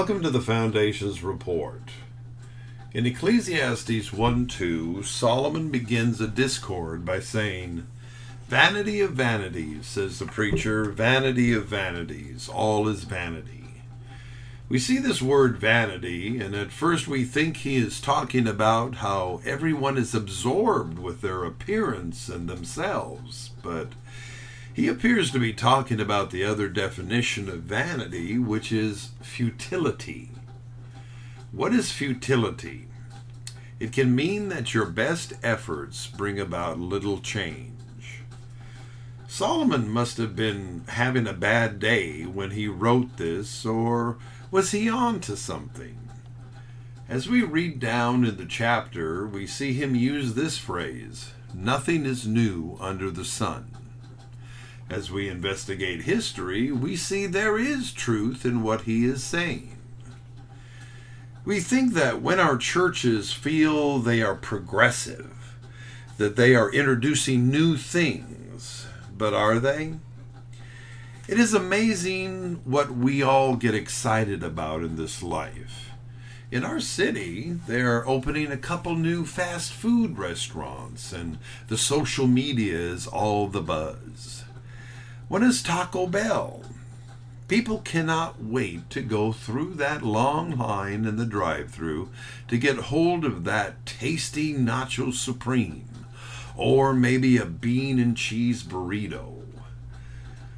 Welcome to the Foundation's report. In Ecclesiastes 1 2, Solomon begins a discord by saying, Vanity of vanities, says the preacher, vanity of vanities, all is vanity. We see this word vanity, and at first we think he is talking about how everyone is absorbed with their appearance and themselves, but he appears to be talking about the other definition of vanity, which is futility. What is futility? It can mean that your best efforts bring about little change. Solomon must have been having a bad day when he wrote this, or was he on to something? As we read down in the chapter, we see him use this phrase Nothing is new under the sun. As we investigate history, we see there is truth in what he is saying. We think that when our churches feel they are progressive, that they are introducing new things, but are they? It is amazing what we all get excited about in this life. In our city, they're opening a couple new fast food restaurants, and the social media is all the buzz. When is Taco Bell? People cannot wait to go through that long line in the drive through to get hold of that tasty Nacho Supreme or maybe a bean and cheese burrito.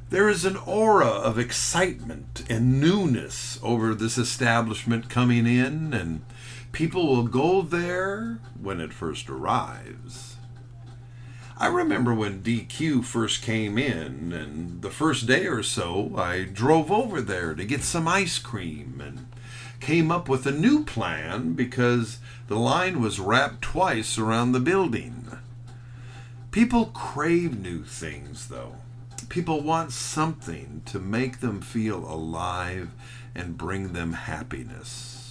There is an aura of excitement and newness over this establishment coming in, and people will go there when it first arrives. I remember when DQ first came in, and the first day or so, I drove over there to get some ice cream and came up with a new plan because the line was wrapped twice around the building. People crave new things, though. People want something to make them feel alive and bring them happiness.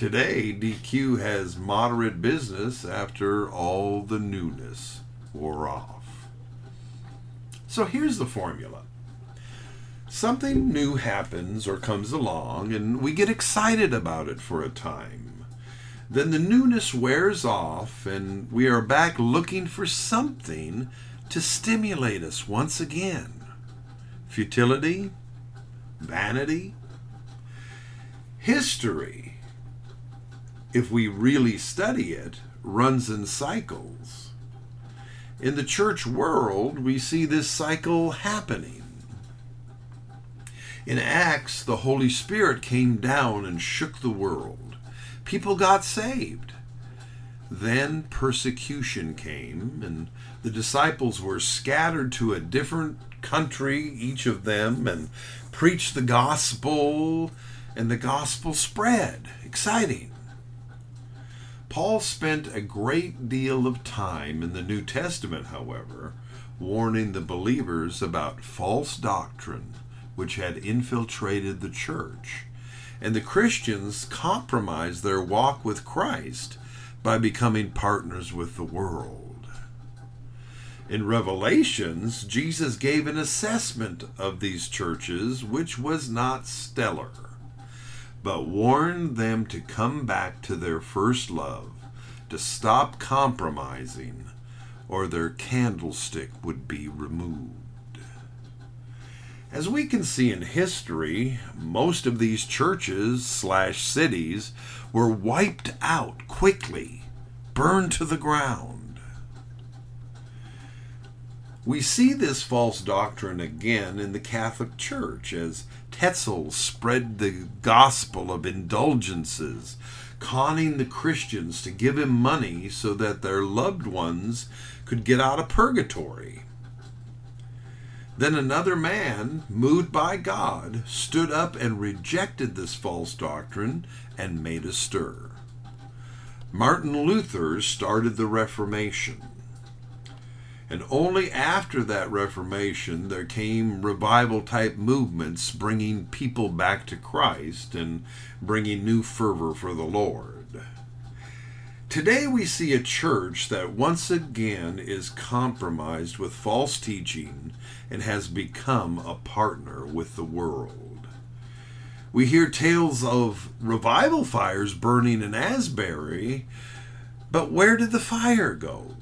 Today, DQ has moderate business after all the newness wore off. So here's the formula something new happens or comes along, and we get excited about it for a time. Then the newness wears off, and we are back looking for something to stimulate us once again. Futility? Vanity? History if we really study it, runs in cycles. In the church world, we see this cycle happening. In Acts, the Holy Spirit came down and shook the world. People got saved. Then persecution came, and the disciples were scattered to a different country, each of them, and preached the gospel, and the gospel spread. Exciting. Paul spent a great deal of time in the New Testament, however, warning the believers about false doctrine which had infiltrated the church. And the Christians compromised their walk with Christ by becoming partners with the world. In Revelations, Jesus gave an assessment of these churches which was not stellar but warned them to come back to their first love, to stop compromising, or their candlestick would be removed. As we can see in history, most of these churches slash cities were wiped out quickly, burned to the ground. We see this false doctrine again in the Catholic Church as Tetzel spread the gospel of indulgences, conning the Christians to give him money so that their loved ones could get out of purgatory. Then another man, moved by God, stood up and rejected this false doctrine and made a stir. Martin Luther started the Reformation. And only after that Reformation there came revival type movements bringing people back to Christ and bringing new fervor for the Lord. Today we see a church that once again is compromised with false teaching and has become a partner with the world. We hear tales of revival fires burning in Asbury, but where did the fire go?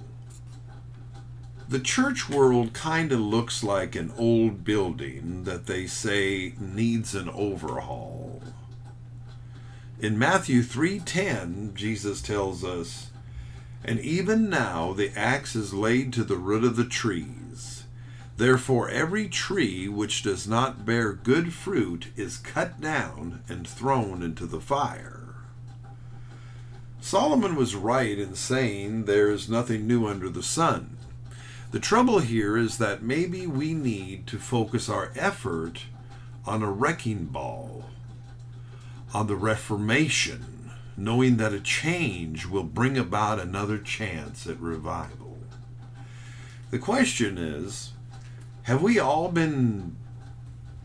The church world kind of looks like an old building that they say needs an overhaul. In Matthew 3:10, Jesus tells us, "And even now the axe is laid to the root of the trees. Therefore every tree which does not bear good fruit is cut down and thrown into the fire." Solomon was right in saying there is nothing new under the sun. The trouble here is that maybe we need to focus our effort on a wrecking ball on the Reformation, knowing that a change will bring about another chance at revival. The question is have we all been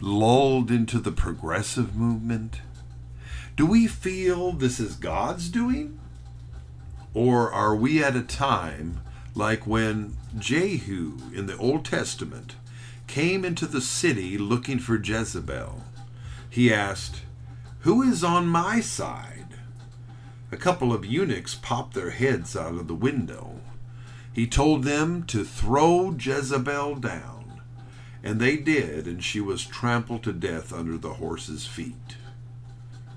lulled into the progressive movement? Do we feel this is God's doing? Or are we at a time like when Jehu in the Old Testament came into the city looking for Jezebel? He asked, who is on my side? A couple of eunuchs popped their heads out of the window. He told them to throw Jezebel down, and they did, and she was trampled to death under the horse's feet.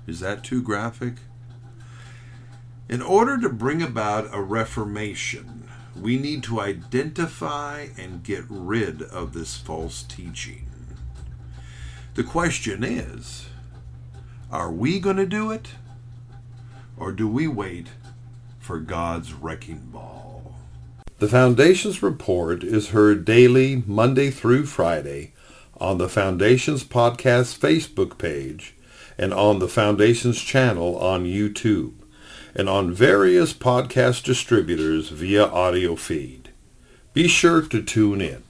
Is that too graphic? In order to bring about a reformation, we need to identify and get rid of this false teaching. The question is are we going to do it? Or do we wait for God's wrecking ball? The Foundation's report is heard daily, Monday through Friday, on the Foundation's podcast Facebook page and on the Foundation's channel on YouTube and on various podcast distributors via audio feed. Be sure to tune in.